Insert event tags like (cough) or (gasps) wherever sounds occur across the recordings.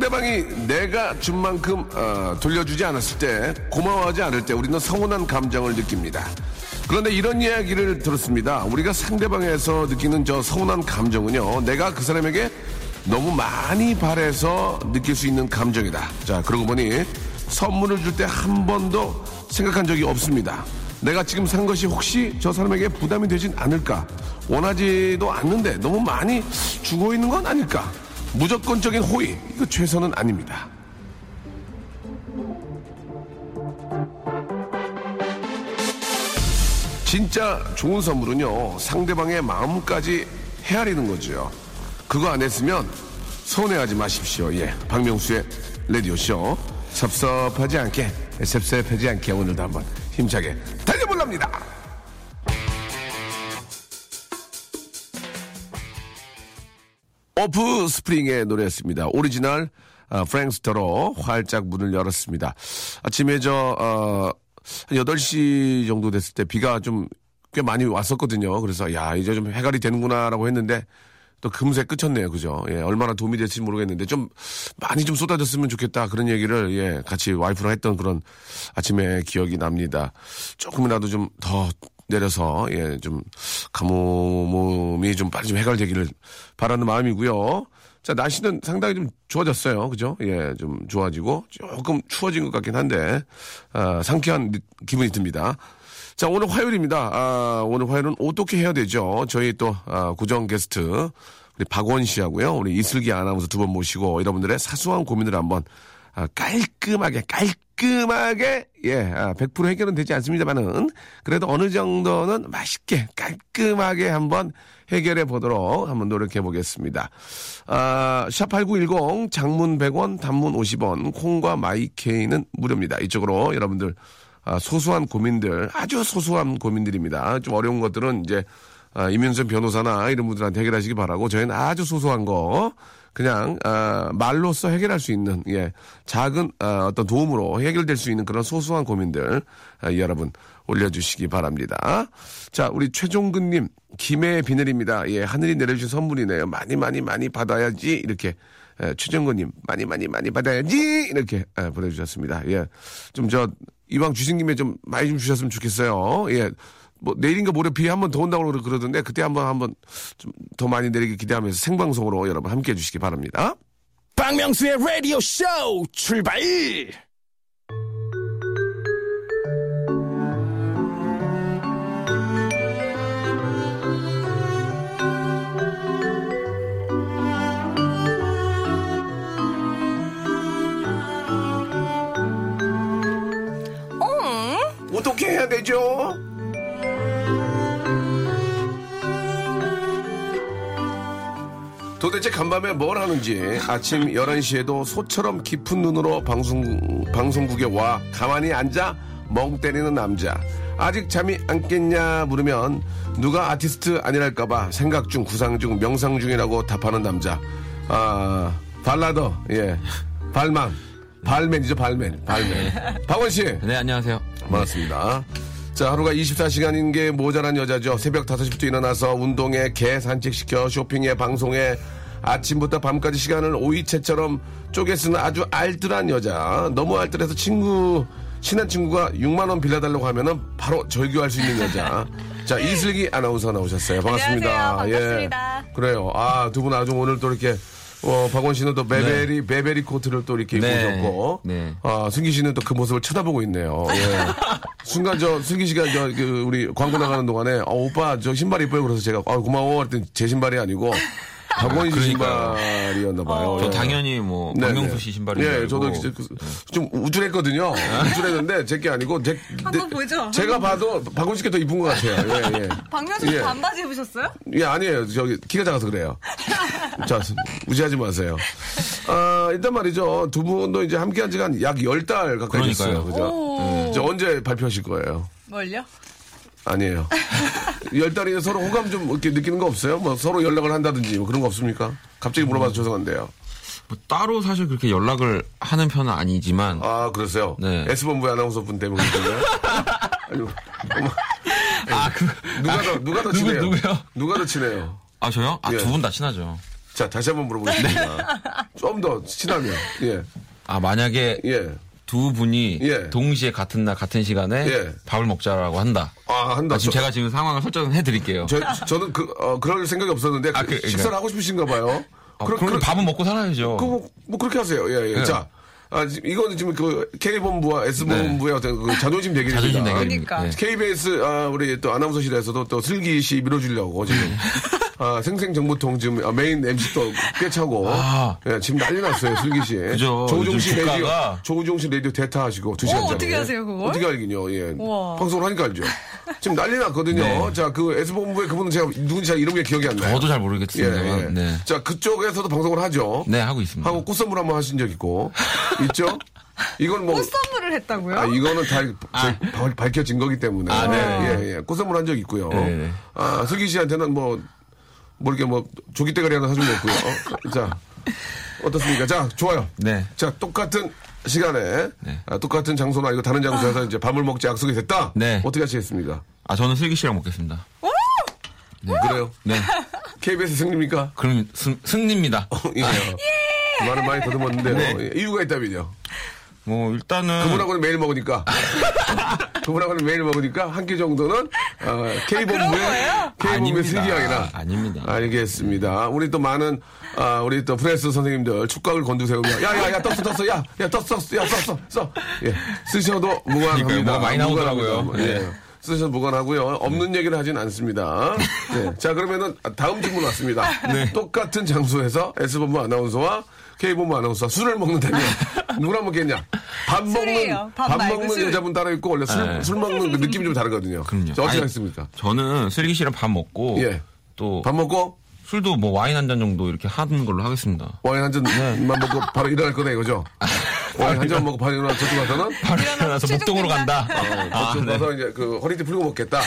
상대방이 내가 준 만큼 어, 돌려주지 않았을 때 고마워하지 않을 때 우리는 서운한 감정을 느낍니다. 그런데 이런 이야기를 들었습니다. 우리가 상대방에서 느끼는 저 서운한 감정은요. 내가 그 사람에게 너무 많이 바래서 느낄 수 있는 감정이다. 자, 그러고 보니 선물을 줄 때 한 번도 생각한 적이 없습니다. 내가 지금 산 것이 혹시 저 사람에게 부담이 되진 않을까? 원하지도 않는데 너무 많이 주고 있는 건 아닐까? 무조건적인 호의, 이거 최선은 아닙니다. 진짜 좋은 선물은요, 상대방의 마음까지 헤아리는 거죠. 그거 안 했으면 손해하지 마십시오. 예. 박명수의 라디오쇼. 섭섭하지 않게, 섭섭하지 않게 오늘도 한번 힘차게 달려볼랍니다. 오프스프링의 노래였습니다. 오리지널 어, Prankster로 활짝 문을 열었습니다. 아침에 저, 어, 한 8시 정도 됐을 때 비가 좀 꽤 많이 왔었거든요. 그래서 야, 이제 좀 해갈이 되는구나라고 했는데 또 금세 그쳤네요. 그죠? 예, 얼마나 도움이 될지 모르겠는데 좀 많이 좀 쏟아졌으면 좋겠다. 그런 얘기를 예, 같이 와이프랑 했던 그런 아침에 기억이 납니다. 조금이라도 좀 더 내려서 예, 좀 가뭄이 좀 빨리 좀 해결되기를 바라는 마음이고요. 자, 날씨는 상당히 좀 좋아졌어요. 그죠? 예, 좀 좋아지고 조금 추워진 것 같긴 한데 아, 상쾌한 느- 기분이 듭니다. 자, 오늘 화요일입니다. 아, 오늘 화요일은 어떻게 해야 되죠? 저희 또, 아, 고정 게스트, 우리 박원 씨하고요. 우리 이슬기 아나운서 두 번 모시고 여러분들의 사소한 고민을 한번 아, 깔끔하게, 깔끔 하게, 예, 아, 100% 해결은 되지 않습니다만은 그래도 어느 정도는 맛있게, 깔끔하게 한번 해결해 보도록 한번 노력해 보겠습니다. 아, 샵8910 장문 100원, 단문 50원, 콩과 마이케이는 무료입니다. 이쪽으로 여러분들 아, 소소한 고민들, 아주 소소한 고민들입니다. 좀 어려운 것들은 이제 아, 이민선 변호사나 이런 분들한테 해결하시기 바라고 저희는 아주 소소한 거 그냥 아, 말로써 해결할 수 있는 예 작은 아, 어떤 도움으로 해결될 수 있는 그런 소소한 고민들 아, 여러분 올려주시기 바랍니다. 자 우리 최종근님 김해 비늘입니다. 예 하늘이 내려주신 선물이네요. 많이 많이 많이 받아야지 이렇게 예, 최정근님 많이 많이 많이 받아야지 이렇게 예, 보내주셨습니다. 예, 좀 저 이왕 주신 김에 좀 많이 좀 주셨으면 좋겠어요. 예, 뭐 내일인가 모레 비 한 번 더 온다고 그러- 그러던데 그때 한번 한번 좀 더 많이 내리길 기대하면서 생방송으로 여러분 함께 해주시기 바랍니다. 박명수의 라디오 쇼 출발! 어떻게 해야 되죠? 도대체 간밤에 뭘 하는지 아침 11시에도 소처럼 깊은 눈으로 방송, 방송국에 와 가만히 앉아 멍 때리는 남자. 아직 잠이 안 깼냐 물으면 누가 아티스트 아니랄까봐 생각 중, 구상 중, 명상 중이라고 답하는 남자. 아, 발라더, 예. 발망. 발맨이죠, 발맨. 발맨. 박원 씨. 네, 안녕하세요. 반갑습니다. 자, 하루가 24시간인 게 모자란 여자죠. 새벽 5시부터 일어나서 운동에, 개 산책시켜, 쇼핑에, 방송에, 아침부터 밤까지 시간을 오이채처럼 쪼개 쓰는 아주 알뜰한 여자. 너무 알뜰해서 친구, 친한 친구가 6만원 빌려달라고 하면은 바로 절교할 수 있는 여자. (laughs) 자, 이슬기 아나운서 나오셨어요. 반갑습니다. 안녕하세요. 반갑습니다. 예. 그래요. 아, 두 분 아주 오늘 또 이렇게, 어, 박원 씨는 또 베베리, 베베리 코트를 또 이렇게 입고 네. 오셨고, 네. 아, 승기 씨는 또 그 모습을 쳐다보고 있네요. 예. (laughs) 순간 저, 승기 씨가 저, 그, 우리 광고 나가는 동안에, 어, 오빠 저 신발 이뻐요. 그래서 제가, 아, 고마워. 그랬더니 제 신발이 아니고, 박원희 씨 그러니까요. 신발이었나 봐요. 저 예. 당연히 뭐 네, 박명수 네. 씨 신발인 예, 줄 저도. 진짜 그- 좀 우쭐했거든요. 우쭐했는데 제 게 아니고 제, 한번 내- 보죠. 제가 봐도 박원 씨께 더 이쁜 것 같아요. 예, 예. (laughs) 박명수 씨 예. 반바지 입으셨어요? 예, 아니에요. 저기 키가 작아서 그래요. (laughs) 자, 무시하지 마세요. 아, 일단 말이죠. 두 분도 이제 함께한 지가 한약열 달 가까이 됐어요. 그러니까요. 그죠? 오. 이제 언제 발표하실 거예요? 뭘요? 아니에요. (laughs) 열 달이 서로 호감 좀 이렇게 느끼는 거 없어요? 뭐 서로 연락을 한다든지 뭐 그런 거 없습니까? 갑자기 물어봐서 죄송한데요. 뭐 따로 사실 그렇게 연락을 하는 편은 아니지만 아, 그러세요? 네. S본부의 아나운서 분 때문에 그런가요? 아니, 어머, 아, 그, 누가 더, 누가 더 누구, 친해요? 누구요? 누가 더 친해요? 아, 저요? 아, 예. 두분 다 친하죠. 자, 다시 한번 물어보겠습니다. 좀 더 친하면, 예, 아, 만약에 예. 두 분이 예. 동시에 같은 날 같은 시간에 예. 밥을 먹자라고 한다. 아, 한다. 아, 지금 저- 제가 지금 상황을 설정해 드릴게요. 저, 저는 그, 어, 그럴 생각이 없었는데, 아, 그, 그, 식사를 하고 싶으신가 봐요. 아, 그럼- 그럼- 밥은 먹고 살아야죠. 그, 뭐, 뭐 그렇게 하세요. 예, 예. 네. 자, 아, 지금 이거는 지금 그 K본부와 S본부의 어떤 그 자존심 대결입니다. 자존심 대결입니다. 그러니까. 예. KBS, 아, 우리 또 아나운서실에서도 또 슬기 씨 밀어주려고 지금. (laughs) 아, 생생정보통 지금 아, 메인 MC 또 꿰차고. 아. 예, 지금 난리 났어요, 슬기 씨. 그죠. 조우종 씨 주가가- 조우종 씨 라디오 대타 하시고 두 시간짜리. 어떻게 하세요, 그걸? 어떻게 알긴요, 예. 우와. 방송을 하니까 알죠. 지금 난리 났거든요. 네. 자, 그 S본부의 그분은 제가 누군지 잘 이름이 기억이 안 나요. 저도 잘 예, 모르겠습니다. 예. 네. 자, 그쪽에서도 방송을 하죠. 네, 하고 있습니다. 하고 꽃선물 한번 하신 적 있고. (laughs) 있죠? 이건 뭐. 꽃 선물을 했다고요? 아, 이거는 다 저- 밝- 밝혀진 거기 때문에. 아, 네. 예, 예. 꽃선물 한 적 있고요. 네, 네. 아, 슬기 씨한테는 뭐, 뭐 이렇게 뭐, 조기 대가리 하나 사준 거 없고요. 어? 자, 어떻습니까? 자, 좋아요. 네. 자, 똑같은 시간에, 네. 아, 똑같은 장소나 아니고 다른 장소에서 이제 밥을 먹지 약속이 됐다? 네. 어떻게 하시겠습니까? 아, 저는 슬기 씨랑 먹겠습니다. 그래요? 네. KBS 승리입니까? 그럼 승, 승리입니다. 예. 말을 많이 더듬었는데요. 네. 예, 이유가 있다면요. 뭐, 일단은. 그분하고는 매일 먹으니까. (laughs) 그분하고는 매일 먹으니까 한 끼 정도는 어, K본부의 거예요? K본부의 아닙니다. 알겠습니다. 우리 또 많은 아, 우리 또 프레스 선생님들 축각을 곤두세우며 야야야 떴어 떴어 야야 떴어 떴어 야 썼어 써 예. 쓰셔도 무관합니다. 많이 나오더라고요. 무관합니다. 예. 네. 쓰셔도 무관하고요. 없는 얘기를 하진 않습니다. 예. 자 그러면은 다음 질문 왔습니다. 네. 똑같은 장소에서 S본부 아나운서와 K본부 아나운서 술을 먹는다면 (laughs) 누구랑 먹겠냐? 밥 먹는. 밥 밥 먹는 술. 여자분 따로 있고 원래 술, 네. 술 먹는 그 느낌이 좀 다르거든요. 그럼요. 자, 어떻게 아니, 하겠습니까? 저는 슬기 씨랑 밥 먹고. 예. 또. 밥 먹고 술도 뭐 와인 한 잔 정도 이렇게 하는 걸로 하겠습니다. 와인 한 잔만 먹고 바로 일어날 거네 이거죠? (laughs) 와인 한 잔 먹고 바로 일어나 저쪽 가서는 바로 일어나서 목동으로 간다. 아, 저쪽 네. 가서 이제 그 허리띠 풀고 먹겠다.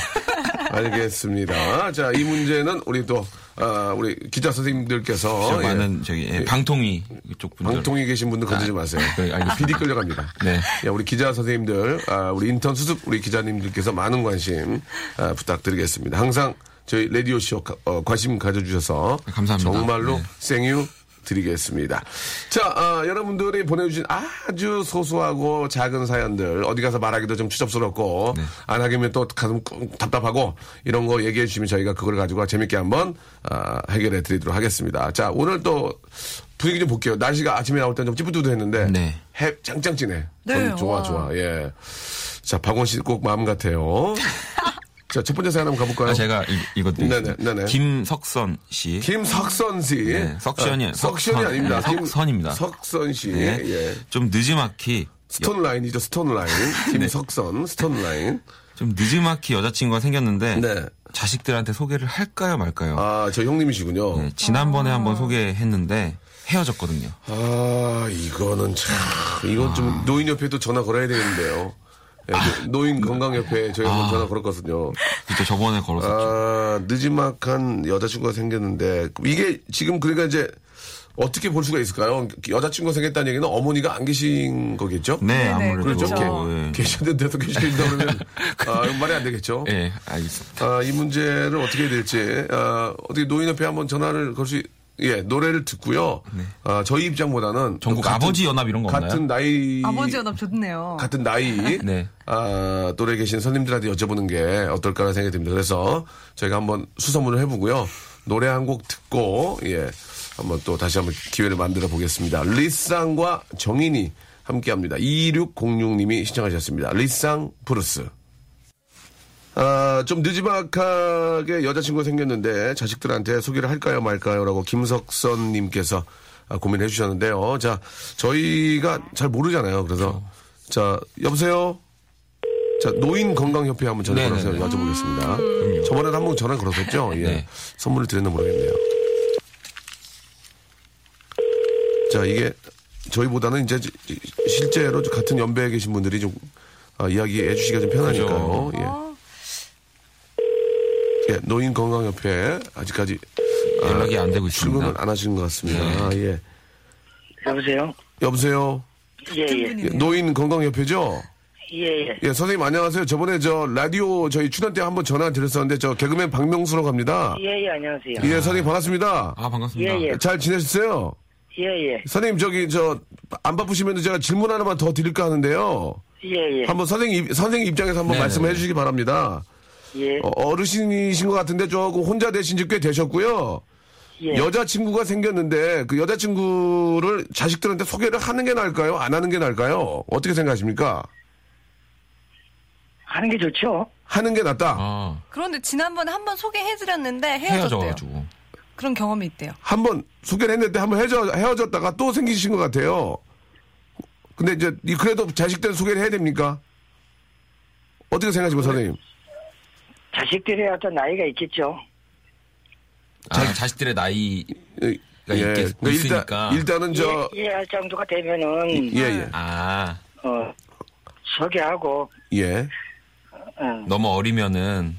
알겠습니다. 자, 이 문제는 우리 또 아, 우리 기자 선생님들께서 저 예, 많은 저기 예, 방통위 쪽 분들. 방통에 계신 분들 건드지 마세요. 그래, 알겠습니다. 비디 끌려갑니다. 네. 예, 우리 기자 선생님들, 아, 우리 인턴 수습 우리 기자님들께서 많은 관심 아, 부탁드리겠습니다. 항상 저희 라디오 쇼 가- 어, 관심 가져주셔서 감사합니다. 정말로 네. 생유 드리겠습니다. 자, 아, 여러분들이 보내주신 아주 소소하고 작은 사연들 어디 가서 말하기도 좀 추접스럽고 네. 안 하기면 또 가슴 꾹 답답하고 이런 거 얘기해 주시면 저희가 그걸 가지고 재밌게 한번 아, 해결해 드리도록 하겠습니다. 자, 오늘 또 분위기 좀 볼게요. 날씨가 아침에 나올 땐좀 찌뿌드했는데 네. 해 쨍쨍 찌네. 네, 전 좋아 와. 좋아. 예. 자, 박원 씨 꼭 마음 같아요. (laughs) 자, 첫 번째 사연 한번 가볼까요? 아, 제가 이, 이거 드리겠습니다. 네네. 김석선 씨. 김석선 씨. 네, 석션이- 아, 석션이 석선, 아닙니다. 네, 석선입니다. 석선 씨. 네. 예. 좀 느지막히 stone line이죠, stone line. (laughs) 네. 김석선, stone line. 좀 느지막히 여자친구가 생겼는데 네. 자식들한테 소개를 할까요 말까요? 아, 저 형님이시군요. 네, 지난번에 한번 소개했는데 헤어졌거든요. 아, 이거는 참, 이건 좀 노인협회도 전화 걸어야 되겠는데요. 예, 그 노인 건강협회에 저희 한번 전화 걸었거든요. 그때 저번에 걸었었죠. 아, 느지막한 여자친구가 생겼는데, 이게 지금 그러니까 이제 어떻게 볼 수가 있을까요? 여자친구가 생겼다는 얘기는 어머니가 안 계신 거겠죠? 네, 네네, 아무래도 그렇죠. 계시는 데서 계시다 그러면, (laughs) 아, 이건 말이 안 되겠죠? 예, 알겠습니다. 아, 이 문제를 어떻게 해야 될지, 아, 어떻게 노인협회 한번 전화를 걸 수, 예, 노래를 듣고요. 아, 저희 입장보다는. 전국 또 같은- 아버지 연합 이런 거 없나요? 같은 나이. 아버지 연합 좋네요. 같은 나이. (laughs) 네. 아, 노래 계신 선생님들한테 여쭤보는 게 어떨까라는 생각이 듭니다. 그래서 저희가 한번 수소문을 해보고요. 노래 한 곡 듣고, 예, 한번 또 다시 한번 기회를 만들어 보겠습니다. 리쌍과 정인이 함께 합니다. 2606님이 신청하셨습니다. 리쌍 브루스. 아, 좀 느지막하게 여자친구가 생겼는데 자식들한테 소개를 할까요 말까요? 라고 김석선님께서 아, 고민해 주셨는데요. 자, 저희가 잘 모르잖아요. 그래서 자, 여보세요? 자, 노인 건강협회 한번 전화 걸어서 네네네. 여쭤보겠습니다. 저번에도 한번 전화 걸었었죠? 예. 네. 선물을 드렸나 모르겠네요. 자, 이게 저희보다는 이제 지- 실제로 같은 연배에 계신 분들이 좀 아, 이야기해 주시기가 좀 편하니까요. 예. 어, 예, 노인 건강협회 아직까지 연락이 안 되고 출근을 있습니다. 안 하시는 것 같습니다. 아, 예. 여보세요? 여보세요? 예, 예. 예, 노인 건강협회죠? 예, 예. 예, 선생님 안녕하세요. 저번에 저 라디오 저희 출연 때 한번 전화 드렸었는데 저 개그맨 박명수라고 합니다. 예, 예, 안녕하세요. 예, 선생님 반갑습니다. 아, 반갑습니다. 예, 예. 잘 지내셨어요? 예, 예. 선생님 저기 저 안 바쁘시면 제가 질문 하나만 더 드릴까 하는데요. 예, 예. 한번 선생님 입- 선생님 입장에서 한번 네네네. 말씀해 주시기 바랍니다. 예. 어, 어르신이신 것 같은데 조금 혼자 되신 지 꽤 되셨고요. 예. 여자친구가 생겼는데 그 여자친구를 자식들한테 소개를 하는 게 나을까요? 안 하는 게 나을까요? 어떻게 생각하십니까? 하는 게 좋죠? 하는 게 낫다. 아, 그런데 지난번에 한 번 소개해드렸는데 헤어졌대요. 헤어져가지고. 그런 경험이 있대요. 한 번 소개를 했는데 한 번 헤어져, 헤어졌다가 또 생기신 것 같아요. 근데 이제 이- 그래도 자식들 소개를 해야 됩니까? 어떻게 생각하시고 선생님? 자식들의 어떤 나이가 있겠죠? 아, 자식들의 나이. 예, 그러니까 있겠- 그러니까 있으니까. 일단, 일단은 저 예, 이해할 정도가 되면은, 예, 예, 아, 어, 소개하고, 예. 어, 너무 어리면은.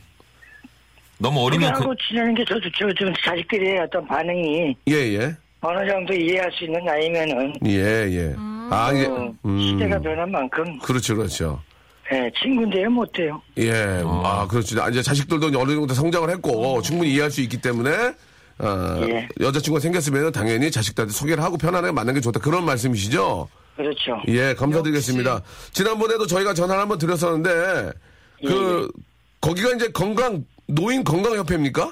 너무 어리면 그, 소개하고 지내는 게더 좋죠. 좀 자식들의 어떤 반응이 예, 예. 어느 정도 이해할 수 있는 나이면은, 예, 예. 아, 이게, 어, 음. 시대가 변한 만큼, 그렇죠, 그렇죠. 예, 친구인데요, 못해요. 예, 아, 그렇죠. 아, 이제 자식들도 어느 정도 성장을 했고, 충분히 이해할 수 있기 때문에, 어, 예. 여자친구가 생겼으면 당연히 자식들한테 소개를 하고 편안하게 만나는 게 좋다. 그런 말씀이시죠? 그렇죠. 예, 감사드리겠습니다. 지난번에도 저희가 전화를 한번 드렸었는데, 그, 거기가 이제 건강, 노인 건강협회입니까?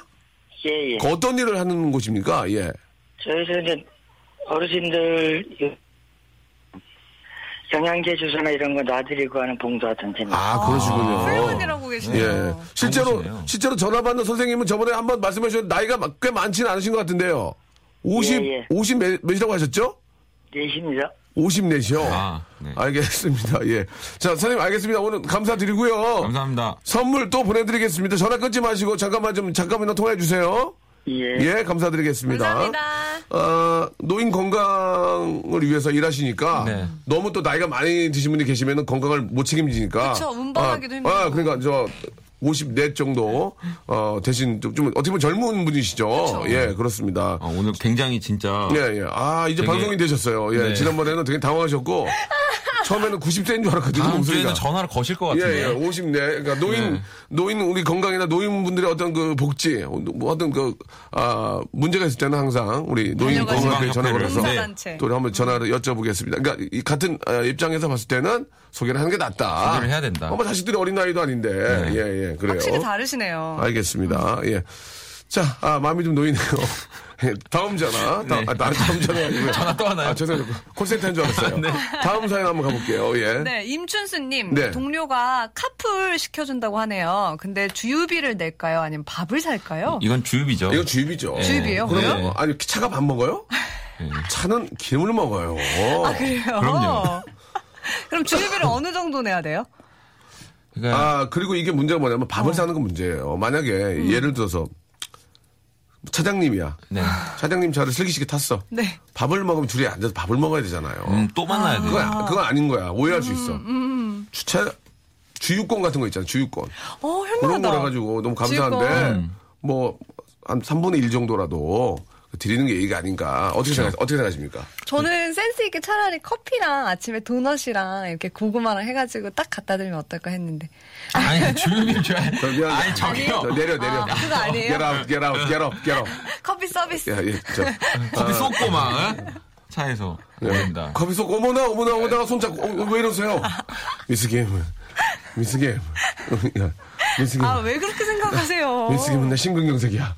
예, 예. 그 어떤 일을 하는 곳입니까? 예. 저희서 이제 어르신들 영양제 주사나 이런 거 놔드리고 하는 봉사하던 팀. 아, 그러시군요. 훌륭한이라고 계시네요. 예. 실제로, 좋으시네요. 실제로 전화 받는 선생님은 저번에 한번 말씀해 주셨는데 나이가 꽤 많지는 않으신 것 같은데요. 50, 예, 예. 50 몇, 몇이라고 하셨죠? 내십니다. 54시요? 아, 네. 알겠습니다. 예. 자, 선생님 알겠습니다. 오늘 감사드리고요. 감사합니다. 선물 또 보내드리겠습니다. 전화 끊지 마시고 잠깐만 좀, 잠깐만 통화해 주세요. 예. 예, 감사드리겠습니다. 감사합니다. 어, 노인 건강을 위해서 일하시니까 네. 너무 또 나이가 많이 드신 분이 계시면 건강을 못 책임지니까. 그쵸, 운반하기도 아, 힘들고. 아, 그러니까 저 54 정도 어, 대신 좀, 좀 어떻게 보면 젊은 분이시죠. 예, 그렇습니다. 아, 오늘 굉장히 진짜. 예, 예. 아, 이제 되게- 방송이 되셨어요. 예, 네. 지난번에는 되게 당황하셨고 (laughs) 처음에는 90세인 줄 알았거든요. 다음 목소리가. 주에는 전화를 거실 것 예, 같은데. 예, 50네. 그러니까 노인, 네. 노인, 우리 건강이나 노인분들의 어떤 그 복지, 뭐 어떤 그, 아, 문제가 있을 때는 항상 우리 노인 건강학회에 전화 걸어서 봉사단체. 또 한번 전화를 여쭤보겠습니다. 그러니까 이 같은 아, 입장에서 봤을 때는 소개를 하는 게 낫다. 소개를 해야 된다. 어, 뭐 자식들이 어린 나이도 아닌데. 네. 예, 예, 그래요. 확실히 다르시네요. 알겠습니다. 예. 자, 아, 마음이 좀 놓이네요. 예, 다음 전화. 다, 네. 아, 나- 다음 전화 아니고요. (laughs) 전화 또 하나요? 아, 죄송해요. 콜센터인 줄 알았어요. (laughs) 다음 사연 한번 가볼게요. 예. 네, 임춘수님 네. 동료가 카풀 시켜준다고 하네요. 근데 주유비를 낼까요? 아니면 밥을 살까요? 이건 주입이죠. 이거 주입이죠. 네. 그럼 왜요? 뭐, 아니 차가 밥 먹어요? 차는 기름을 먹어요. 아 그래요? 그럼요. (laughs) 그럼 주유비를 어느 정도 내야 돼요? 그러니까 아 그리고 이게 문제가 뭐냐면 밥을 어. 사는 건 문제예요. 만약에 음. 예를 들어서 차장님이야. 네. 차장님 차를 슬기시게 탔어. 네. 밥을 먹으면 둘이 앉아서 밥을 먹어야 되잖아요. 음, 또 만나야 돼요. 그건, 그건 아닌 거야. 오해할 수 있어. 음, 주차 주유권 같은 거 있잖아. 주유권. 어, 그런 현명하다. 걸 해가지고 너무 감사한데 주유권. 뭐 한 3분의 1 정도라도 드리는 게 예의가 아닌가. 어떻게 생각 어떻게 생각하십니까? 저는 센스 있게 차라리 커피랑 아침에 도넛이랑 이렇게 고구마랑 해가지고 딱 갖다 드리면 어떨까 했는데. 아니, 주입이 줘야 저 미안해. 아니, 저기요. 저 내려 내려. 아, 그거 아니에요? Get out, get out, get up, get up. (laughs) 커피 서비스. 야, 예, 저, (laughs) 커피 쏟고 막, 응? 차에서. 예. 모른다. 커피 속 어머나 어머나 어머나 손 잡고 어, 왜 이러세요? 미스김 야 미스김 아, 왜 그렇게 생각하세요? 미스김은 내 심근경색이야.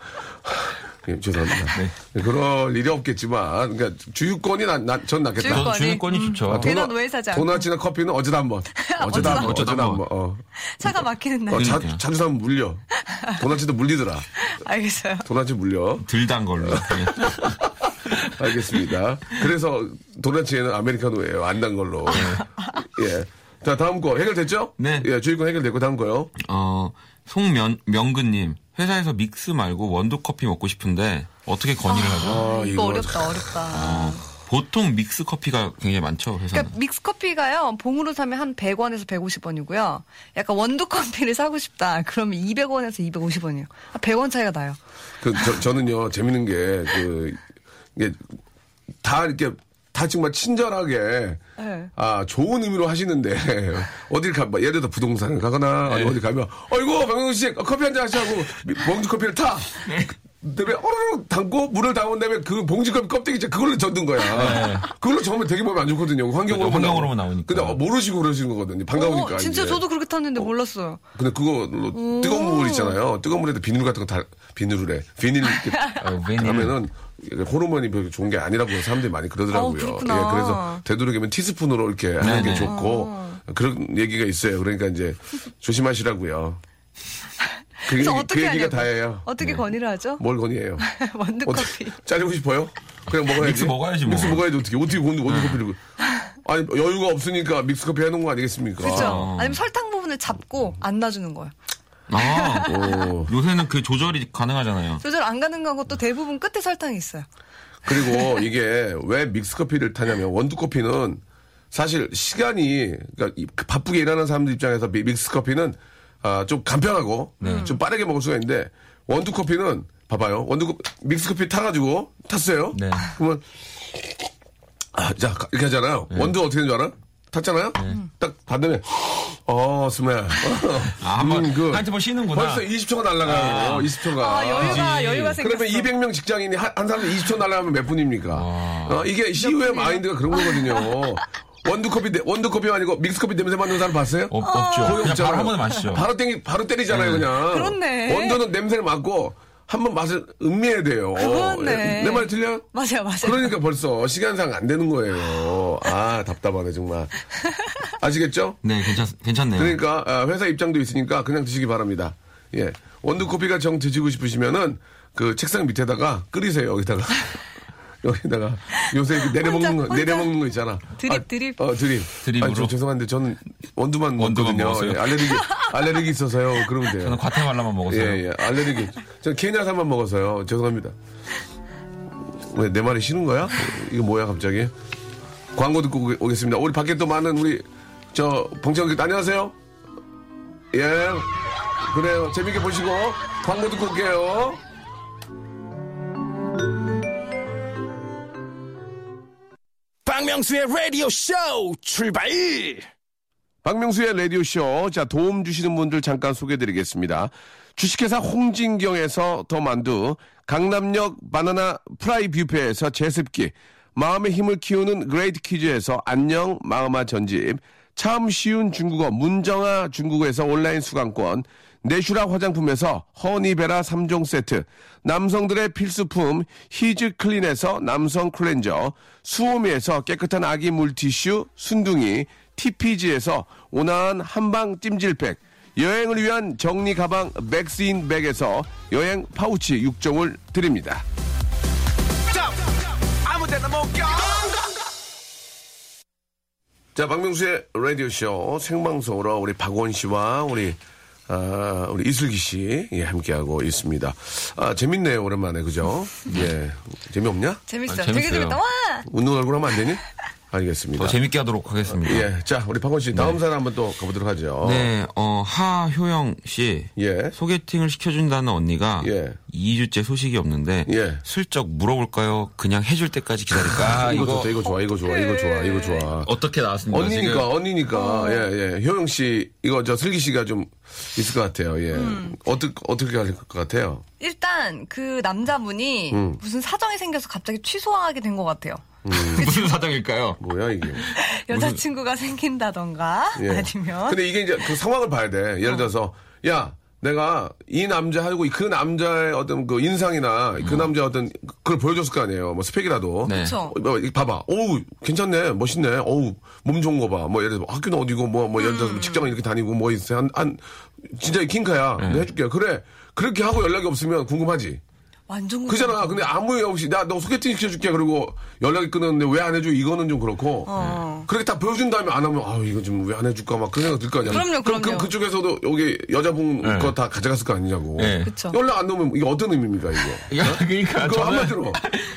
예, 죄송합니다. 네, 그럴 일이 없겠지만, 그러니까 주유권이 난, 난, 전 낫겠다. 주유권. 저도 주유권이 좋죠. 아, 않고. 도넛이나 커피는 어쩌다 한 번. 어쩌다 한 번. 어쩌다 어쩌다 한한 번. 어. 차가 막히는 날. 어, 자. 자주 사면 물려. (laughs) 도넛도 물리더라. 알겠어요. 도넛이 물려. 들단 걸로. 네. (laughs) 알겠습니다. 그래서 도넛에는 아메리카노예요. 안 단 걸로. 예. 자, 다음 거 해결됐죠? 네. 예, 주의권 해결됐고 다음 거요. 어, 송면, 명근님. 회사에서 믹스 말고 원두 커피 먹고 싶은데 어떻게 건의를 하죠? 아, 이거 어렵다, 어렵다. 보통 믹스 커피가 굉장히 많죠, 회사는. 그러니까 믹스 커피가요, 봉으로 사면 한 100원에서 150원이고요. 약간 원두 커피를 사고 싶다. 그러면 200원에서 250원이에요. 100원 차이가 나요. 그, 저, 저는요, 재밌는 게, 그, 이게, 다 이렇게, 다 정말 친절하게, 네. 아, 좋은 의미로 하시는데, (laughs) 어딜 가, 뭐 예를 들어 부동산을 가거나, 네. 아니 어디 가면, 어이구, 박명수 씨, 커피 한 잔 하시라고, 미- 봉지 커피를 타! 네. 그다음에 어르르 담고 물을 담은 다음에 그 봉지컵 껍데기 있잖아. 그걸로 젓는 거야. 그걸로 저으면 되게 몸에 안 좋거든요. 환경으로만 네. 환경으로만 나오니까. 근데 어, 모르시고 그러시는 거거든요. 반가우니까. 어, 진짜 이제. 저도 그렇게 탔는데 몰랐어요. 근데 그걸로 뜨거운 물 있잖아요. 뜨거운 물에다 비누 같은 거 다, 비누를 해. 비닐 이렇게 어, 비닐. 하면은 호르몬이 별로 좋은 게 아니라고 사람들이 많이 그러더라고요. 어. 예, 그래서 되도록이면 티스푼으로 이렇게 하는 게 네네. 좋고 그런 얘기가 있어요. 그러니까 이제 조심하시라고요. (laughs) 그, 얘기, 그래서 그 어떻게 얘기가 하냐고. 다예요. 어떻게 건의를 하죠? 뭘 건의해요? (laughs) 원두 어떻게- 커피. 짜리고 싶어요? 그냥 먹어야지. 믹스 먹어야지, 뭐. 믹스 먹어야지 어떻게 어떻게 원두 원두 커피를 아니 여유가 없으니까 믹스 커피 해놓은 거 아니겠습니까? 그렇죠. 아니면 설탕 부분을 잡고 안 놔주는 거예요. 아, 오. (laughs) 요새는 그 조절이 가능하잖아요. 조절 안 가능한 것도 대부분 끝에 설탕이 있어요. 그리고 이게 왜 믹스 커피를 타냐면 원두 커피는 사실 시간이 그러니까 이- 그 바쁘게 일하는 사람들 입장에서 미- 믹스 커피는 아, 좀 간편하고 좀 빠르게 먹을 수가 있는데 원두 커피는 봐봐요 원두 커- 믹스 커피 타가지고 탔어요. 네. 그러면 아, 자 이렇게 하잖아요. 원두 어떻게 되는 줄 알아? 탔잖아요. 딱 받으면 (gasps) 어 스멜. 아, 한번, 그 한테 뭐 쉬는구나. 벌써 20초가 날라가요. 20초가. 아, 여유가, 여유가 생겼어. 그러면 200명 직장인이 한, 한 사람에 20초 날라가면 몇 분입니까? 어, 이게 시우의 마인드가 그런 거거든요. (laughs) 원두커피, 내- 원두커피 아니고 믹스커피 냄새 맡는 사람 봤어요? 없, 없죠. 거의. 바로 한 번에 마시죠. 바로 땡기, 바로 때리잖아요, 그냥. 그렇네. 원두는 냄새를 맡고 한번 맛을 음미해야 돼요. 그렇네. 내말 틀려요? 맞아요, 맞아요. 그러니까 벌써 시간상 안 되는 거예요. 아, 답답하네, 정말. 아시겠죠? 네, 괜찮, 괜찮네요. 그러니까 아, 회사 입장도 있으니까 그냥 드시기 바랍니다. 예. 원두 커피가 정 드시고 싶으시면은 그 책상 밑에다가 끓이세요. 여기다가. (laughs) 여기다가 요새 그 내려먹는 혼자, 거. 내려먹는 거 있잖아. 드립, 아, 드립. 어 드립. 드립으로. 아니, 저 죄송한데 저는 원두만 원두만 먹거든요. 먹었어요? 예, 알레르기 (laughs) 알레르기 있어서요. 그러면 돼요. 저는 과테말라만 먹었어요. 예, 예. 알레르기. 전 케냐산만 먹어서요. 죄송합니다. 왜 내 말이 싫은 거야? 이거 뭐야 갑자기? 광고 듣고 오겠- 오겠습니다. 우리 밖에 또 많은 우리 저 봉청객 안녕하세요. 예. 그래요. 재밌게 보시고 광고 듣고 올게요. 박명수의 라디오 쇼 출발! 박명수의 라디오쇼. 자, 도움 주시는 분들 잠깐 소개해 드리겠습니다. 주식회사 홍진경에서 더 만두, 강남역 바나나 프라이 뷔페에서 제습기, 마음의 힘을 키우는 그레이트북스에서 안녕 마음아 전집, 참 쉬운 중국어 문정아 중국어에서 온라인 수강권, 내슈라 화장품에서 허니베라 3종 세트, 남성들의 필수품 히즈 클린에서 남성 클렌저, 수오미에서 깨끗한 아기 물티슈 순둥이, TPG에서 온화한 한방 찜질팩, 여행을 위한 정리 가방 맥스인 백에서 여행 파우치 6종을 드립니다. 자, 박명수의 라디오쇼 생방송으로 우리 박원 씨와 우리 아, 우리 이슬기 씨, 예, 함께하고 있습니다. 아, 재밌네요, 오랜만에, 그죠? 예. 재미없냐? 재밌어요. 아, 되게 재밌어요. 재밌다. 와! 웃는 얼굴 하면 안 되니? 알겠습니다. 더 재밌게 하도록 하겠습니다. 예. 자, 우리 박원 씨, 다음 사연 한번 또 가보도록 하죠. 네, 어, 하효영 씨. 예. 소개팅을 시켜준다는 언니가 예. 2주째 소식이 없는데 예. 슬쩍 물어볼까요? 그냥 해줄 때까지 기다릴까? 이거, 좋다, 이거 좋아, 이거 좋아, 이거 좋아, 이거 좋아. 어떻게 나왔습니까? 언니니까, 지금? 언니니까, 예, 예. 효영 씨, 이거 저 슬기 씨가 좀 있을 것 같아요, 예. 어떻게, 어떻게 할 것 같아요? 일단 그 남자분이 음. 무슨 사정이 생겨서 갑자기 취소하게 된 것 같아요. (laughs) 무슨 사정일까요? 뭐야, 이게. (laughs) 여자친구가 생긴다던가 예. 아니면 근데 이게 이제 그 상황을 봐야 돼. 예를 들어서, 야, 내가 이 남자하고 그 남자의 어떤 그 인상이나 그 남자의 어떤 그걸 보여줬을 거 아니에요. 뭐 스펙이라도. 네. 그쵸. 어, 뭐, 봐봐. 어우, 괜찮네. 멋있네. 어우, 몸 좋은 거 봐. 뭐, 예를 들어, 학교는 어디고, 뭐, 뭐, 예를 들어서 직장을 이렇게 다니고, 뭐, 있어. 한, 한, 진짜 킹카야. 내가 해줄게. 그래. 그렇게 하고 연락이 없으면 궁금하지. 완전 그잖아. 근데 아무 일 없이, 나 너 소개팅 시켜줄게. 그리고 연락이 끊었는데 왜 안 해줘? 이거는 좀 그렇고. 어. 그렇게 다 보여준 다음에 안 하면, 아 이거 좀왜안 해줄까? 막 그런 생각 들 거 아니야. 그럼요, 그럼, 그럼요. 그, 그쪽에서도 여기 여자분 네. 거다 가져갔을 거 아니냐고. 네. 그쵸. 연락 안 넣으면 이게 어떤 의미입니까, 이거? (laughs) 야, 그러니까 그거 저는 한마디로.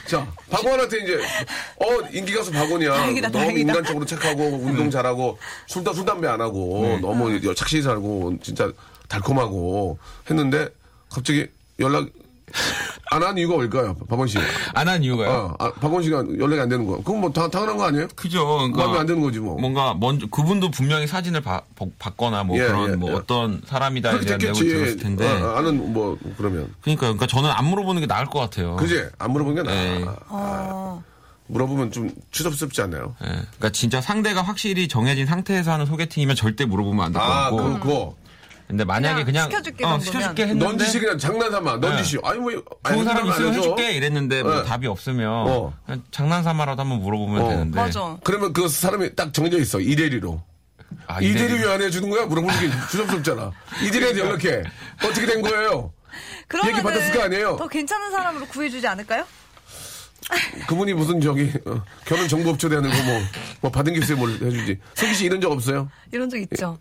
자, 박원한테 이제, 어, 인기 가수 박원이야. 다행이다, 너무 다행이다. 인간적으로 착하고, 운동 잘하고, 술, 술 담배 안 하고, 너무 착실히 살고, 진짜 달콤하고 했는데, 갑자기 연락, 안 한 이유가 뭘까요, 박원 씨? 안 한 이유가요. 어, 아, 박원 씨가 연락이 안 되는 거. 그건 뭐 당, 당연한 거 아니에요? 그죠. 그러니까 마음에 안 드는 거지, 뭐. 뭔가 먼저 그분도 분명히 사진을 봐- 보- 봤거나 뭐 예, 그런 예, 뭐 예. 어떤 사람이다에 대한 내용을. 들었을 텐데. 어, 어, 아는, 뭐, 그러면. 그러니까 그러니까 저는 안 물어보는 게 나을 것 같아요. 그지? 안 물어보는 게 나아. 네. 어. 물어보면 좀 추접스럽지 않나요? 예. 그러니까 진짜 상대가 확실히 정해진 상태에서 하는 소개팅이면 절대 물어보면 안 될것 아, 같고. 그, 그거. 근데 만약에 그냥 그냥, 시켜줄게 어. 시켜줄게 했는데 넌지시 그냥 장난삼아. 넌지시. 아니, 뭐. 아니, 좋은 사람 있으면 해줘. 해줄게 이랬는데 뭐 네. 답이 없으면 어. 그냥 장난삼아라도 한번 물어보면 어. 되는데. 맞아. 그러면 그 사람이 딱 정해져 있어. 이대리로. 아, 이대리. 왜 안 해주는 거야? 물어보는 게 (laughs) 추접스럽잖아. 이대리한테 연락해. 어떻게 된 거예요? 그러면은 받았을 거 아니에요? 더 괜찮은 사람으로 구해주지 않을까요? 그분이 무슨 저기 어, 결혼 정보 업체 되는 거 뭐 뭐 받은 게 있어요 뭘 해주지. 석기 씨 이런 적 없어요? 이런 적 있죠.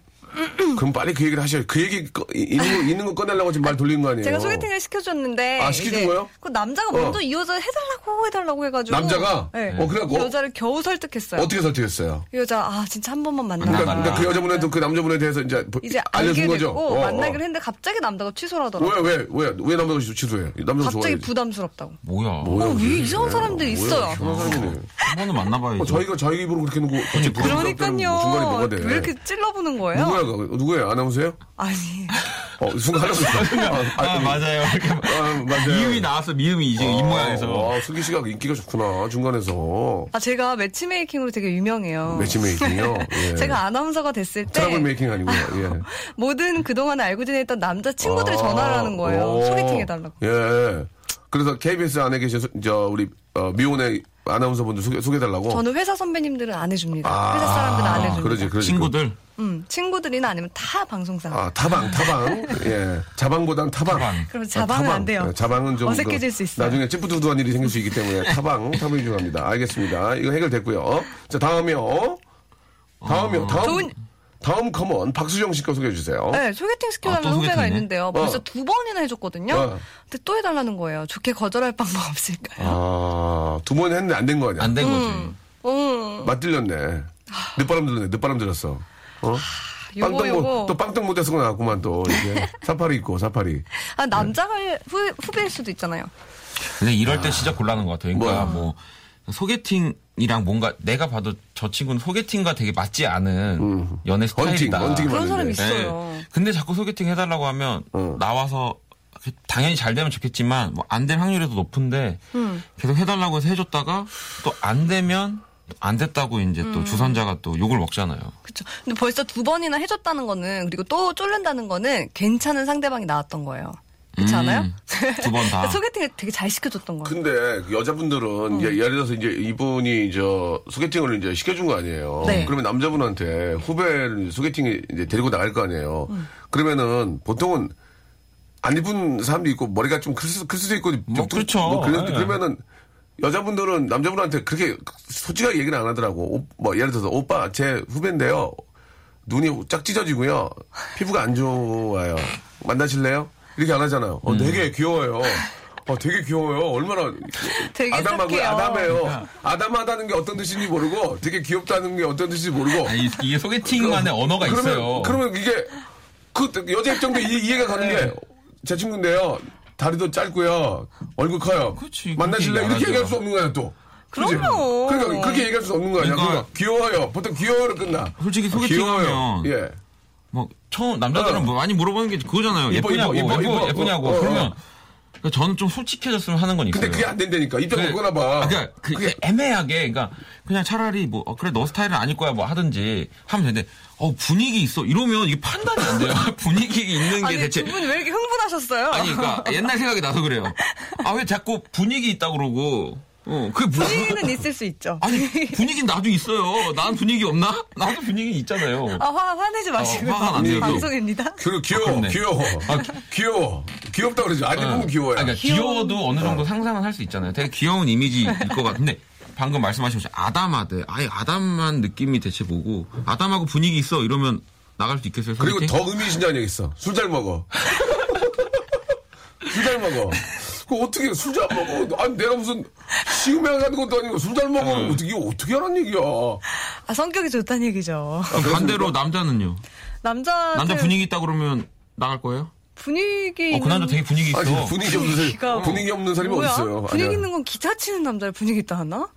그럼 빨리 그 얘기를 하셔요. 그 얘기 꺼- 이- 있는 거, 있는 거 꺼내려고 지금 말 돌리는 거 아니에요? 제가 소개팅을 시켜줬는데 아, 시켜준 이제 거예요? 그 남자가 어. 먼저 이 여자 해달라고 해달라고 해가지고 남자가? 네. 어, 그래갖고? 이 여자를 겨우 설득했어요. 어떻게 설득했어요? 이 여자 아 진짜 한 번만 만나. 그러니까, 아. 그러니까 그 여자분한테 그 남자분에 대해서 이제, 보- 이제 알려준 거죠. 됐고 어, 어. 만나기로 했는데 갑자기 남자가 취소를 하더라고 요. 왜, 왜, 왜, 왜 남자가 취소해? 남자가 갑자기 좋아해. 부담스럽다고. 뭐야. 뭐야, 어, 왜. 이상한 사람들이 뭐야, 있어요. 이상한 사람이네. 한 번은 만나봐야죠. 어, 저희가 저희 입으로 그렇게 놓고 같이 부담스럽다는 그러니까요. 중간에 뭐가 돼? 왜 이렇게 찔러보는 거예요? 누구야, 그거? 누구예요? 아나운서예요? 아니 어, 순간 하려고 했어. (laughs) 아, 맞아요. 이렇게 아, 맞아요. 미음이 나왔어, 미음이 이제 이 모양에서. 아, 슬기 씨가 인기가 좋구나, 중간에서. 아 제가 매치메이킹으로 되게 유명해요. 매치메이킹이요? (laughs) 예. 제가 아나운서가 됐을 때 트러블 메이킹 아니고요, (laughs) 예. 모든 그동안 알고 지냈던 남자 친구들이 전화를 하는 거예요. 오. 소개팅 해달라고. 예. 그래서 KBS 안에 계신, 소- 저, 우리, 어, 미혼의 아나운서분들 소개, 소개해달라고? 저는 회사 선배님들은 안 해줍니다. 아, 회사 사람들은 안 해줍니다. 그러지, 그러지. 친구들. 음, 친구들이나 아니면 다 방송사. 아, 타방, 타방. (laughs) 예. 자방보단 타방. 타방. 그럼 자방은 안 돼요. 예, 자방은 좀. 어색해질 수 있어요. 나중에 찌뿌두두한 일이 생길 수 있기 때문에 타방, 타방이 중요합니다. 알겠습니다. 이거 해결됐고요. 자, 다음이요. 다음이요. 다음. 좋은- 다음 고민 박수정 씨거 소개해 주세요. 네, 소개팅 아, 시켜달라는 또 후배가? 있는데요. 벌써 어. 두 번이나 해줬거든요. 어. 근데 또 해달라는 거예요. 좋게 거절할 방법 없을까요? 아, 두 번 했는데 안 된 거 아니야? 안 된 거지. 음, 맛들렸네. 늦바람 들었네. 늦바람 들었어. 어? 요거, 빵떡 못, 요거. 또 빵떡 못해서 나왔구만 또. 이게 사파리 있고, 사파리. 아, 남자가 후, 후배일 수도 있잖아요. 근데 이럴 때 진짜 곤란한 것 같아요. 그러니까 뭐야? 뭐 소개팅 이랑 뭔가 내가 봐도 저 친구는 소개팅과 되게 맞지 않은 연애 스타일이다. 헌팅, 헌팅이 그런. 사람이 있어요. 네. 근데 자꾸 소개팅 해달라고 하면 어. 나와서 당연히 잘 되면 좋겠지만 뭐 안 될 확률이 더 높은데 음. 계속 해달라고 해서 해줬다가 또 안 되면 안 됐다고 이제 음. 또 주선자가 또 욕을 먹잖아요. 그렇죠. 근데 벌써 두 번이나 해줬다는 거는 그리고 또 쫄른다는 거는 괜찮은 상대방이 나왔던 거예요. 그렇지 음, 않아요? 두 번 다. (laughs) 소개팅을 되게 잘 시켜줬던 거예요. 근데 그 여자분들은 이제 예를 들어서 이제 이분이 저 소개팅을 이제 시켜준 거 아니에요. 네. 그러면 남자분한테 후배를 소개팅에 이제 데리고 나갈 거 아니에요. 그러면은 보통은 안 이쁜 사람도 있고 머리가 좀 클, 수- 클 수도 있고 뭐좀 그렇죠. 그래, 네. 그러면은 여자분들은 남자분한테 그렇게 솔직하게 얘기를 안 하더라고. 오- 뭐 예를 들어서 오빠 제 후배인데요. 눈이 쫙 찢어지고요. 피부가 안 좋아요. 만나실래요? 이렇게 안 하잖아요. 어, 되게 귀여워요. 어, 되게 귀여워요. 얼마나 되게 아담하고. 아담해요. 아담하다는 게 어떤 뜻인지 모르고 되게 귀엽다는 게 어떤 뜻인지 모르고. 아니, 이게 소개팅만의 언어가 그러면, 있어요. 그러면 이게 그 여자 입장도 이, 이해가 가는 네. 게제 친구인데요. 다리도 짧고요. 얼굴 커요. 그치, 만나실래? 이렇게. 얘기할 수 없는 거야 또. 그럼요. 그러니까 그렇게 얘기할 수 없는 거 아니야. 그러니까- 그러니까 귀여워요. 보통 귀여워로 끝나. 솔직히 아, 소개팅하면 귀여워요. 예. 뭐 처음 남자들은 어. 뭐 많이 물어보는 게 그거잖아요. 이뻐, 예쁘냐고, 이뻐, 이뻐, 예쁘, 이뻐. 예쁘냐고. 어, 어, 그러면 그러니까 저는 좀 솔직해졌으면 하는 건 있어요. 근데 그게 안 된다니까. 입장 그- 바꿔나 봐. 아, 그러니까 그 그게 애매하게 그러니까 그냥 차라리 뭐 어, 그래 너 스타일은 아닐 거야 뭐 하든지 하면 되는데 어 분위기 있어 이러면 이게 판단이 안 돼요. (laughs) 분위기 있는 게 아니 대체 두 분 왜 이렇게 흥분하셨어요? 아니 그러니까 옛날 생각이 나서 그래요. 아 왜 자꾸 분위기 있다 그러고 어 그게 뭐 분위기는 있을 수 있죠. 아니 분위기는 나도 있어요. 난 분위기 없나? 나도 분위기 있잖아요. 아, 화, 화내지 마시고요. 어, 화가 안 내요. 방송입니다. 그리고 귀여워, 그렇네. 귀여워. 귀여워. 귀엽다 그러죠. 안 입으면 귀여워요. 아, 그러니까 귀여워도 어느 정도 상상은 할 수 있잖아요. 되게 귀여운 이미지일 (laughs) 것 같은데 방금 말씀하신 것처럼 아담하대. 아예 아담한 느낌이 대체 뭐고 아담하고 분위기 있어 이러면 나갈 수 있겠어요. 그리고? 더 의미심장한 얘기 있어. 술 잘 먹어. (laughs) 술 잘 먹어. 그 어떻게 술 잘 먹어? 아니 내가 무슨 시음에 가는 것도 아니고 술 잘 먹어. 네. 어떻게 어떻게 하란 얘기야? 아, 성격이 좋다는 얘기죠. 그럼 반대로 남자는요? 남자 남자 분위기 있다 그러면 나갈 거예요? 분위기 어, 그 남자 되게 분위기 있어. 아니 분위기 없는 사람 분위기가 분위기 없는 사람이 뭐야? 어딨어요? 분위기 아니야. 있는 건 기타 치는 남자를 분위기 있다 하나?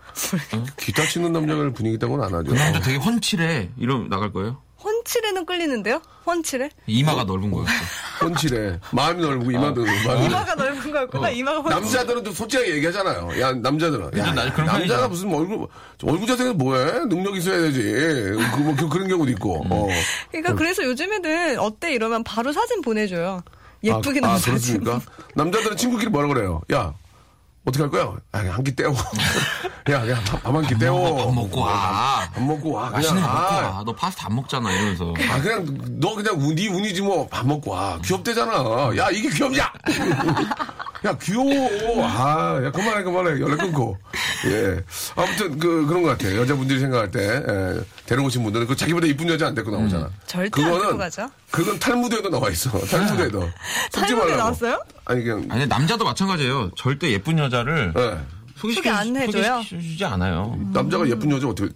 기타 치는 남자를 분위기 있다고는 안 하죠. 그 남자 되게 훤칠해. 이러면 나갈 거예요? 헌칠에는 끌리는데요? 헌칠에? 이마가 넓은 거였어. (laughs) 혼칠해. 마음이 넓고 이마도 넓고. 이마가 넓은 거였구나. 이마가 헌칠. 남자들은 좀 솔직하게 얘기하잖아요. 야, 남자들은. 야, 나 그런 남자가 편이죠. 무슨 얼굴, 얼굴 자세가 뭐해? 능력 있어야 되지. 그, 뭐, 그, 그런 경우도 있고. 음. 어. 그러니까 그래서 요즘에는 어때 이러면 바로 사진 보내줘요. 예쁘게 아, 나온 아, 사진. 그렇습니까? 남자들은 친구끼리 뭐라 그래요? 야, 할 거야? 아, 그냥 한끼 떼워. (laughs) 야, 그냥 밥 한끼 떼워. 밥 먹고 와. 밥 먹고 와. 맛있는 그냥, 거 먹고 아, 와. 너 파스타 안 먹잖아. 이러면서. 아, 그냥, 너 그냥 운이 운이지 뭐. 밥 먹고 와. 귀엽대잖아. 야, 이게 귀엽냐? (laughs) 야, 귀여워. 아, 야, 그만해, 그만해. 연락 끊고. 예. 아무튼, 그, 그런 것 같아요. 여자분들이 생각할 때, 예, 데려오신 분들은 그 자기보다 이쁜 여자 안 데리고 나오잖아. 음. 절대 안 데리고 가죠. 그건 탈무드에도 나와 있어. (laughs) 속지 탈무드에 말라고. 나왔어요? 아니, 그냥, 아니 남자도 마찬가지예요. 절대 예쁜 여자를 예. 소개 안 해줘요? 소개시켜주지 않아요. 남자가 예쁜 여자 어떻게,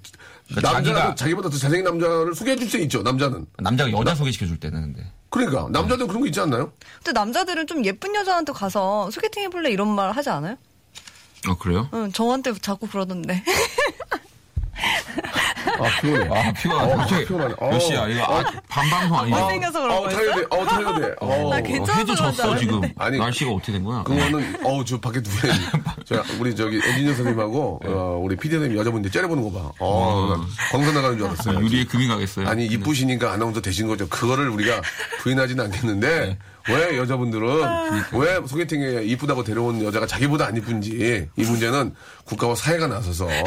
그러니까 남자가 자기보다 더 잘생긴 남자를 소개해 줄 수 있죠, 남자는. 남자가 여자 소개시켜 줄 때는 근데. 그러니까, 남자들은 그런 거 있지 않나요? 근데 남자들은 좀 예쁜 여자한테 가서 소개팅 해볼래 이런 말 하지 않아요? 아 그래요? 응, 저한테 자꾸 그러던데. (laughs) 아, 피곤해. 아 피곤하다. 어, 갑자기 피곤하네. 어. 몇 시야? 이거 아, 반방송 아니죠? 못생겨서 그런 어, 타야 돼. 어, 타야 돼. 어. 나 괜찮아서 해도 줄 졌어 지금. 알았는데. (laughs) 아니, 날씨가 어떻게 된 거야? 그거는 어우 저 밖에 누구야 저 우리 저기 엔지니어 선생님하고 어, 우리 선생님 여자분들 째려보는 거 봐. 어, 난 광선 나가는 줄 아, 알았어요. 유리에 금이 가겠어요. 아니 이쁘시니까 아나운서 되신 거죠. 그거를 우리가 부인하지는 않겠는데 왜 여자분들은 왜 소개팅에 이쁘다고 데려온 여자가 자기보다 안 이쁜지 이 문제는 국가와 사회가 나서서 예.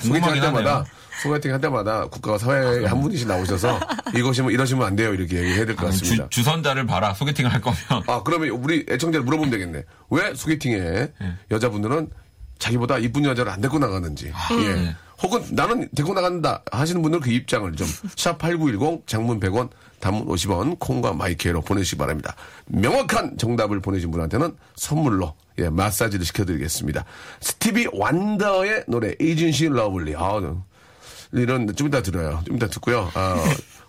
소개팅 할 때마다. 소개팅 할 때마다 국가와 사회에 한 분이씩 나오셔서 이것이면 이러시면 안 돼요 이렇게 얘기해야 될것 아니, 같습니다. 주, 주선자를 봐라. 소개팅을 할 거면. 아, 그러면 우리 애청자를 물어보면 되겠네. 왜 소개팅에 예. 여자분들은 자기보다 이쁜 여자를 안 데리고 나가는지. 예. 네. 혹은 나는 데리고 나간다 하시는 분들은 그 입장을 좀, 샵8910, 장문 100원, 단문 50원, 콩과 마이크로 보내주시기 바랍니다. 명확한 정답을 보내신 분한테는 선물로, 예, 마사지를 시켜드리겠습니다. 스티비 원더의 노래, Isn't She Lovely. 아, 이런, 좀 이따 들어요. 좀 이따 듣고요. 아,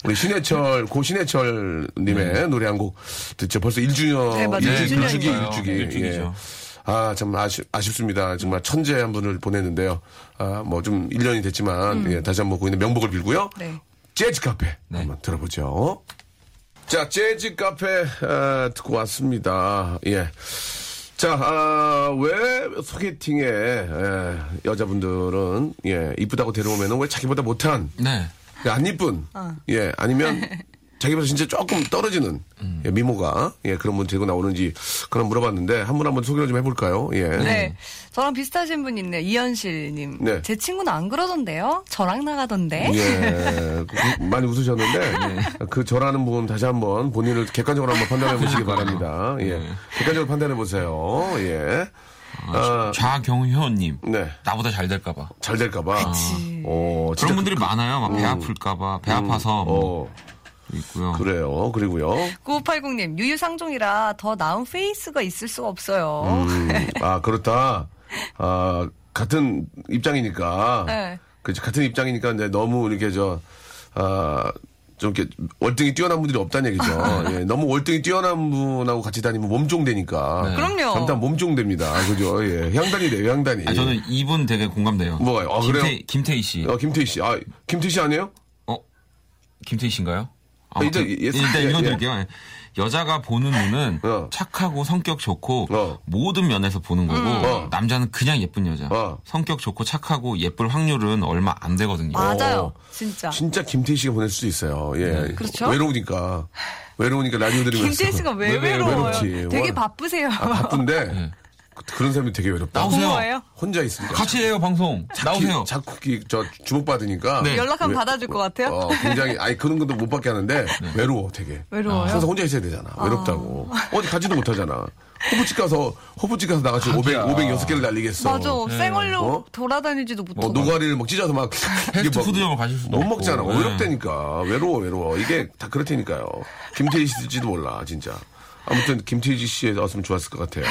우리 신해철, 고 신해철 님의 노래 한 곡 듣죠. 벌써 1주년, 네, 맞아요. 네, 일주기, 그러니까요. 일주기. 일주기죠. 예. 아, 참 아쉽, 아쉽습니다. 정말 천재 한 분을 보냈는데요. 아, 뭐 좀 1년이 됐지만, 예, 다시 한번 고인의 명복을 빌고요. 네. 재즈 카페 한번 들어보죠. 자, 재즈 카페 아, 듣고 왔습니다. 예. 자, 아, 왜 소개팅에 예, 여자분들은 예, 이쁘다고 데려오면은 왜 자기보다 못한 네. 안 이쁜 예 아니면 (laughs) 자기보다 진짜 조금 떨어지는 예, 미모가 예 그런 분 들고 나오는지 그런 물어봤는데 한 분 한번 소개를 좀 해볼까요? 예. 네. 저랑 비슷하신 분 있네요. 이현실님. 네. 제 친구는 안 그러던데요? 저랑 나가던데? 예, 그, 많이 웃으셨는데 그 저라는 분 다시 한번 본인을 객관적으로 한번 판단해 보시기 바랍니다. 예, 객관적으로 판단해 보세요. 예, 아, 좌경효님. 네, 나보다 잘 될까봐. 잘 될까봐. 그치. 어, 진짜 그런 분들이 많아요. 막 배 아플까봐. 배 아파서 뭐 어, 있고요. 그래요. 그리고요. 9580님, 유유상종이라 더 나은 페이스가 있을 수가 없어요. 음, (laughs) 아 그렇다. 아 같은 입장이니까. 네. 그렇지 같은 입장이니까 이제 너무 이렇게 저 아. 좀 이렇게 월등히 뛰어난 분들이 없다는 얘기죠. (laughs) 예, 너무 월등히 뛰어난 분하고 같이 다니면 몸종 되니까. 네. 그럼요. 잠깐 몸종 됩니다. 그죠? 예, 향단이 돼요, 향단이. 아, 저는 이분 되게 공감돼요. 뭐가요? 아, 김태, 그래요? 김태희 씨. 어, 김태희 씨. 아, 김태희 씨 아니에요? 어? 김태희 씨인가요? 아, 일단, 아무튼 예, 일단 예, 이거 예. 드릴게요. 예. 여자가 보는 눈은 어. 착하고 성격 좋고 어. 모든 면에서 보는 거고 어. 남자는 그냥 예쁜 여자. 어. 성격 좋고 착하고 예쁠 확률은 얼마 안 되거든요. 맞아요. 어. 진짜. 진짜 김태희 씨가 보낼 수도 있어요. 예. 그렇죠? 외로우니까. 외로우니까 라디오 들으면서. 김태희 씨가 왜 왜, 왜 외로워요? 외롭지? 되게 와. 바쁘세요. 아, 바쁜데 그런 사람이 되게 외롭다. 나오세요. 혼자 있으니까. 같이 해요 방송. 나오세요. 자꾸 기- 저 주목 받으니까. 네. 연락하면 왜- 받아줄 것 같아요? 어, 굉장히 아니 그런 것도 못 받게 하는데 외로워 되게. 외로워요? 항상 혼자 있어야 되잖아. 외롭다고. 어디 가지도 못하잖아. 호프집 가서 호프집 가서 나같이 500 자기야. 506개를 날리겠어. 맞아. 생얼로 어? 돌아다니지도 뭐 못하고. 노가리를 막 찢어서 막 패스트푸드점을 가실 수도 못 없고. 먹잖아. 네. 외롭다니까. 외로워 외로워. 이게 다 그렇다니까요. 김태희 씨일지도 몰라 진짜. 아무튼 김태희 씨에 나왔으면 좋았을 것 같아요.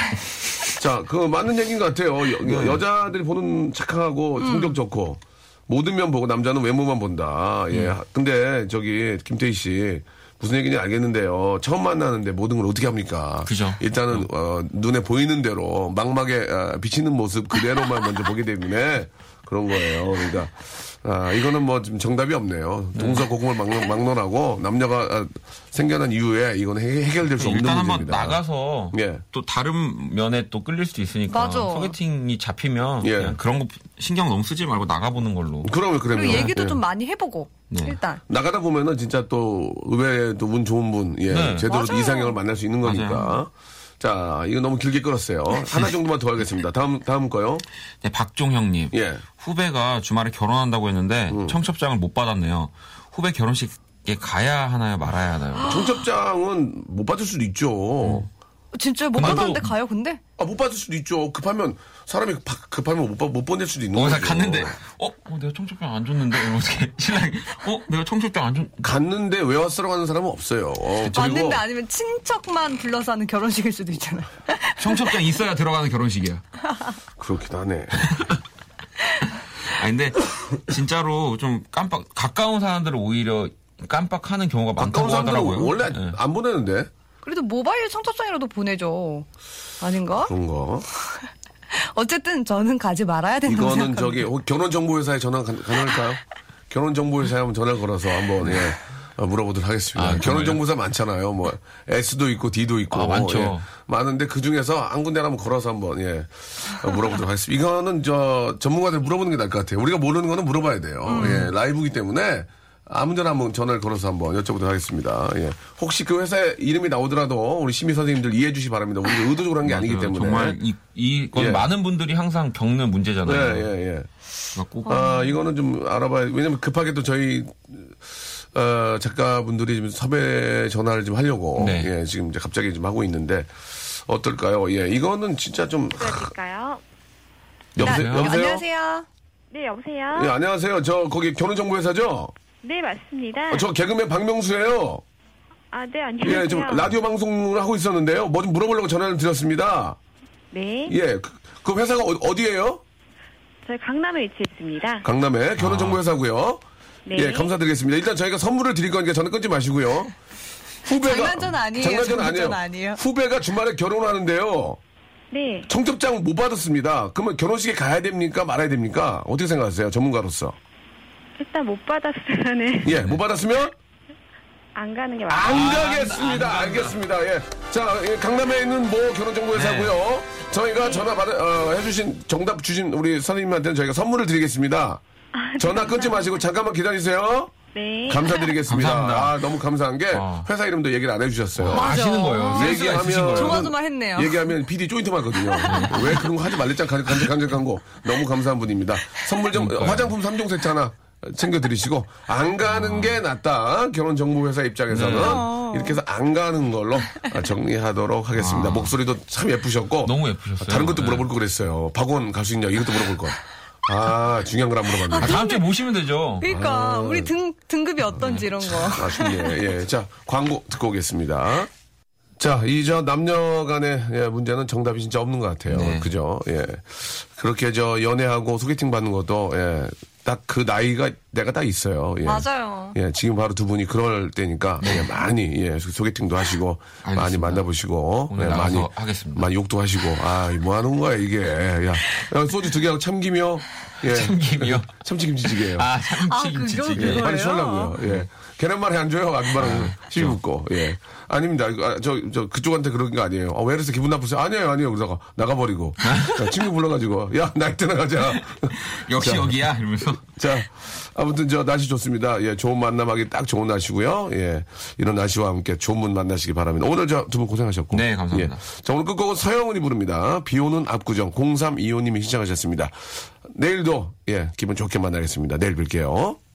자, 그 맞는 얘기인 것 같아요. 여, 여 자들이 보는 착하고 성격 좋고 모든 면 보고 남자는 외모만 본다. 예. 근데 저기 김태희 씨 무슨 얘기인지 알겠는데요. 처음 만나는데 모든 걸 어떻게 합니까? 그죠. 일단은 어, 눈에 보이는 대로 막막에 어, 비치는 모습 그대로만 먼저 보기 때문에 그런 거예요. 그러니까 아, 이거는 뭐 좀 정답이 없네요. 동서고금을 막론, 막론하고 남녀가 아, 생겨난 이후에 해, 해결될 수 없는 일단 한번 문제입니다. 나가서 예. 또 다른 면에 또 끌릴 수도 있으니까 맞아. 소개팅이 잡히면 예. 그냥 그런 거 신경 너무 쓰지 말고 나가보는 걸로. 그러면 그러면 그리고 얘기도 예. 좀 많이 해보고 네. 일단 나가다 보면은 진짜 또 의외에 또 운 좋은 분, 예, 네. 제대로 맞아요. 이상형을 만날 수 있는 거니까. 맞아요. 자, 이거 너무 길게 끌었어요. 하나 정도만 더 하겠습니다. 다음 다음 거요. 네, 박종형님. 예. 음. 후배가 주말에 결혼한다고 했는데 청첩장을 못 받았네요. 후배 결혼식에 가야 하나요, 말아야 하나요? 청첩장은 못 받을 수도 있죠. 진짜 못 받았는데 또- 가요. 근데 아, 못 받을 수도 있죠. 급하면 사람이 바- 급하면 못, 받- 못 보낼 수도 있는 어, 나 거죠. 갔는데, 어, 어, 내가 청첩장 안 줬는데? 이러면 어떻게, (laughs) 신랑이, 어, 내가 청첩장 안 줬, 갔는데 왜 왔어라고 하는 사람은 없어요. 어, 그리고 왔는데 아니면 친척만 불러서 하는 결혼식일 수도 있잖아요. (laughs) 청첩장 있어야 들어가는 결혼식이야. (laughs) 그렇긴 하네. 아 근데 진짜로 좀 깜빡 가까운 사람들은 오히려 깜빡하는 경우가 많다고 하더라고요. 원래 네. 안 보내는데 그래도 모바일 청첩장이라도 보내죠. 아닌가? 그런 거. (laughs) 어쨌든 저는 가지 말아야 된다고 이거는 생각합니다. 저기 혹- 결혼정보회사에 전화 가, 가능할까요? 결혼정보회사에 한번 전화를 걸어서 한번 예. 어, 물어보도록 하겠습니다. 아? 결혼정보사 많잖아요. 뭐 S도 있고 D도 있고 아, 많죠. 예. 많은데 그 중에서 한 군데 한번 걸어서 한번 예 어, 물어보도록 하겠습니다. 이거는 저 전문가들 물어보는 게 나을 것 같아요. 우리가 모르는 거는 물어봐야 돼요. 음. 예 라이브기 때문에 아무데나 한번 전화를 걸어서 한번 여쭤보도록 하겠습니다. 예 혹시 그 회사에 이름이 나오더라도 우리 심의 선생님들 이해해 주시 기 바랍니다. 우리가 의도적으로 한 게 아니기. 때문에 정말 이, 이건 예. 많은 분들이 항상 겪는 문제잖아요. 예 예, 예. 꼭 아, 이거는 좀 알아봐야, 왜냐면 급하게 또 저희, 어, 작가분들이 지금 섭외 전화를 좀 하려고, 네. 예, 지금 이제 갑자기 좀 하고 있는데, 어떨까요? 예, 이거는 진짜 좀, 드릴까요? 여보세요? 네, 여보세요? 안녕하세요. 네, 여보세요? 예, 안녕하세요. 저, 거기 결혼정보회사죠? 네, 맞습니다. 어, 저 개그맨 박명수예요 아, 네, 안녕하세요. 예, 좀 라디오 방송을 하고 있었는데요. 뭐 좀 물어보려고 전화를 드렸습니다. 네, 예, 그, 그 회사가 어, 디예요 저희 강남에 위치해 있습니다. 강남에 결혼정보회사고요. 네. 예, 감사드리겠습니다. 일단 저희가 선물을 드릴 거니까 전화 끊지 마시고요. 후배가 장난전 아니에요. 장난전 장난전 아니에요. 아니에요. 후배가 주말에 결혼하는데요. 네, 청첩장 못 받았습니다. 그러면 결혼식에 가야 됩니까? 말아야 됩니까? 어떻게 생각하세요? 전문가로서. 일단 못 받았으면은 예, 못 받았으면 안 가는 게 맞아요. 안 가겠습니다. 알겠습니다. 예. 자, 예, 강남에 있는 모 결혼정보회사고요. 네. 저희가 전화 받아 어, 해주신 정답 주신 우리 선생님한테는 저희가 선물을 드리겠습니다. 전화 끊지 마시고 잠깐만 기다리세요. 네. 감사드리겠습니다. 감사합니다. 아, 너무 감사한 게 아. 회사 이름도 얘기를 안 해주셨어요. 맞아. 아시는 거예요. 센스가 있으신 얘기하면 거예요. 조마조마했네요. 얘기하면 PD 쪼인트 맞거든요. 왜 그런 거 하지 말랬잖아. 간직, 간직한 거. 너무 감사한 분입니다. 선물 좀, 그러니까요. 화장품 3종 세트 하나 챙겨드리시고, 안 가는 게 낫다. 결혼정보회사 입장에서는. 네. 이렇게 해서 안 가는 걸로 정리하도록 하겠습니다. 목소리도 참 예쁘셨고. 아. 너무 예쁘셨어요. 다른 것도 네. 물어볼 거 그랬어요. 박원 갈수 있냐? 이것도 물어볼 거. 아, 중요한 걸안 아, 물어봤는데. 다음 주에 모시면 되죠. 그러니까 우리 등 등급이 어떤지 이런 거. 아쉽네. 예. 자, 광고 듣고 오겠습니다. 자, 이 저 남녀 간의 예, 문제는 정답이 진짜 없는 것 같아요. 네. 그죠? 예. 그렇게 저 연애하고 소개팅 받는 것도 예. 딱 그 나이가 내가 딱 있어요. 예. 맞아요. 예, 지금 바로 두 분이 그럴 때니까 예, 많이 예, 소개팅도 하시고 많이 알겠습니다. 만나보시고 오늘 예, 많이 하겠습니다. 많이 욕도 하시고 아, 뭐 하는 거야 이게? 야, 야, 소주 두 개하고 참기며 예. 참김이요? 참치김치찌개예요. 아, 아, 참치김치찌개. 그거- 그거예요? 빨리 쉬려고요. 예. 계란말이 안 줘요. 아줌마랑 시비 붙고. 예. 아닙니다. 아, 저, 저, 그쪽한테 그런 거 아니에요. 아, 왜 이래서 기분 나쁘세요? 아니에요, 아니에요. 그러다가 나가버리고. 자, 친구 불러가지고. 야, 나이트 나가자. (laughs) 역시 자. 여기야 이러면서 자, 아무튼 저 날씨 좋습니다. 예, 좋은 만남하기 딱 좋은 날씨고요. 예, 이런 날씨와 함께 좋은 분 만나시기 바랍니다. 오늘 저 두 분 고생하셨고. 네, 감사합니다. 예. 자, 오늘 끝곡은 서영은이 부릅니다. 비 오는 압구정 0325님이 신청하셨습니다. 내일도 예, 기분 좋게 만나겠습니다. 내일 뵐게요.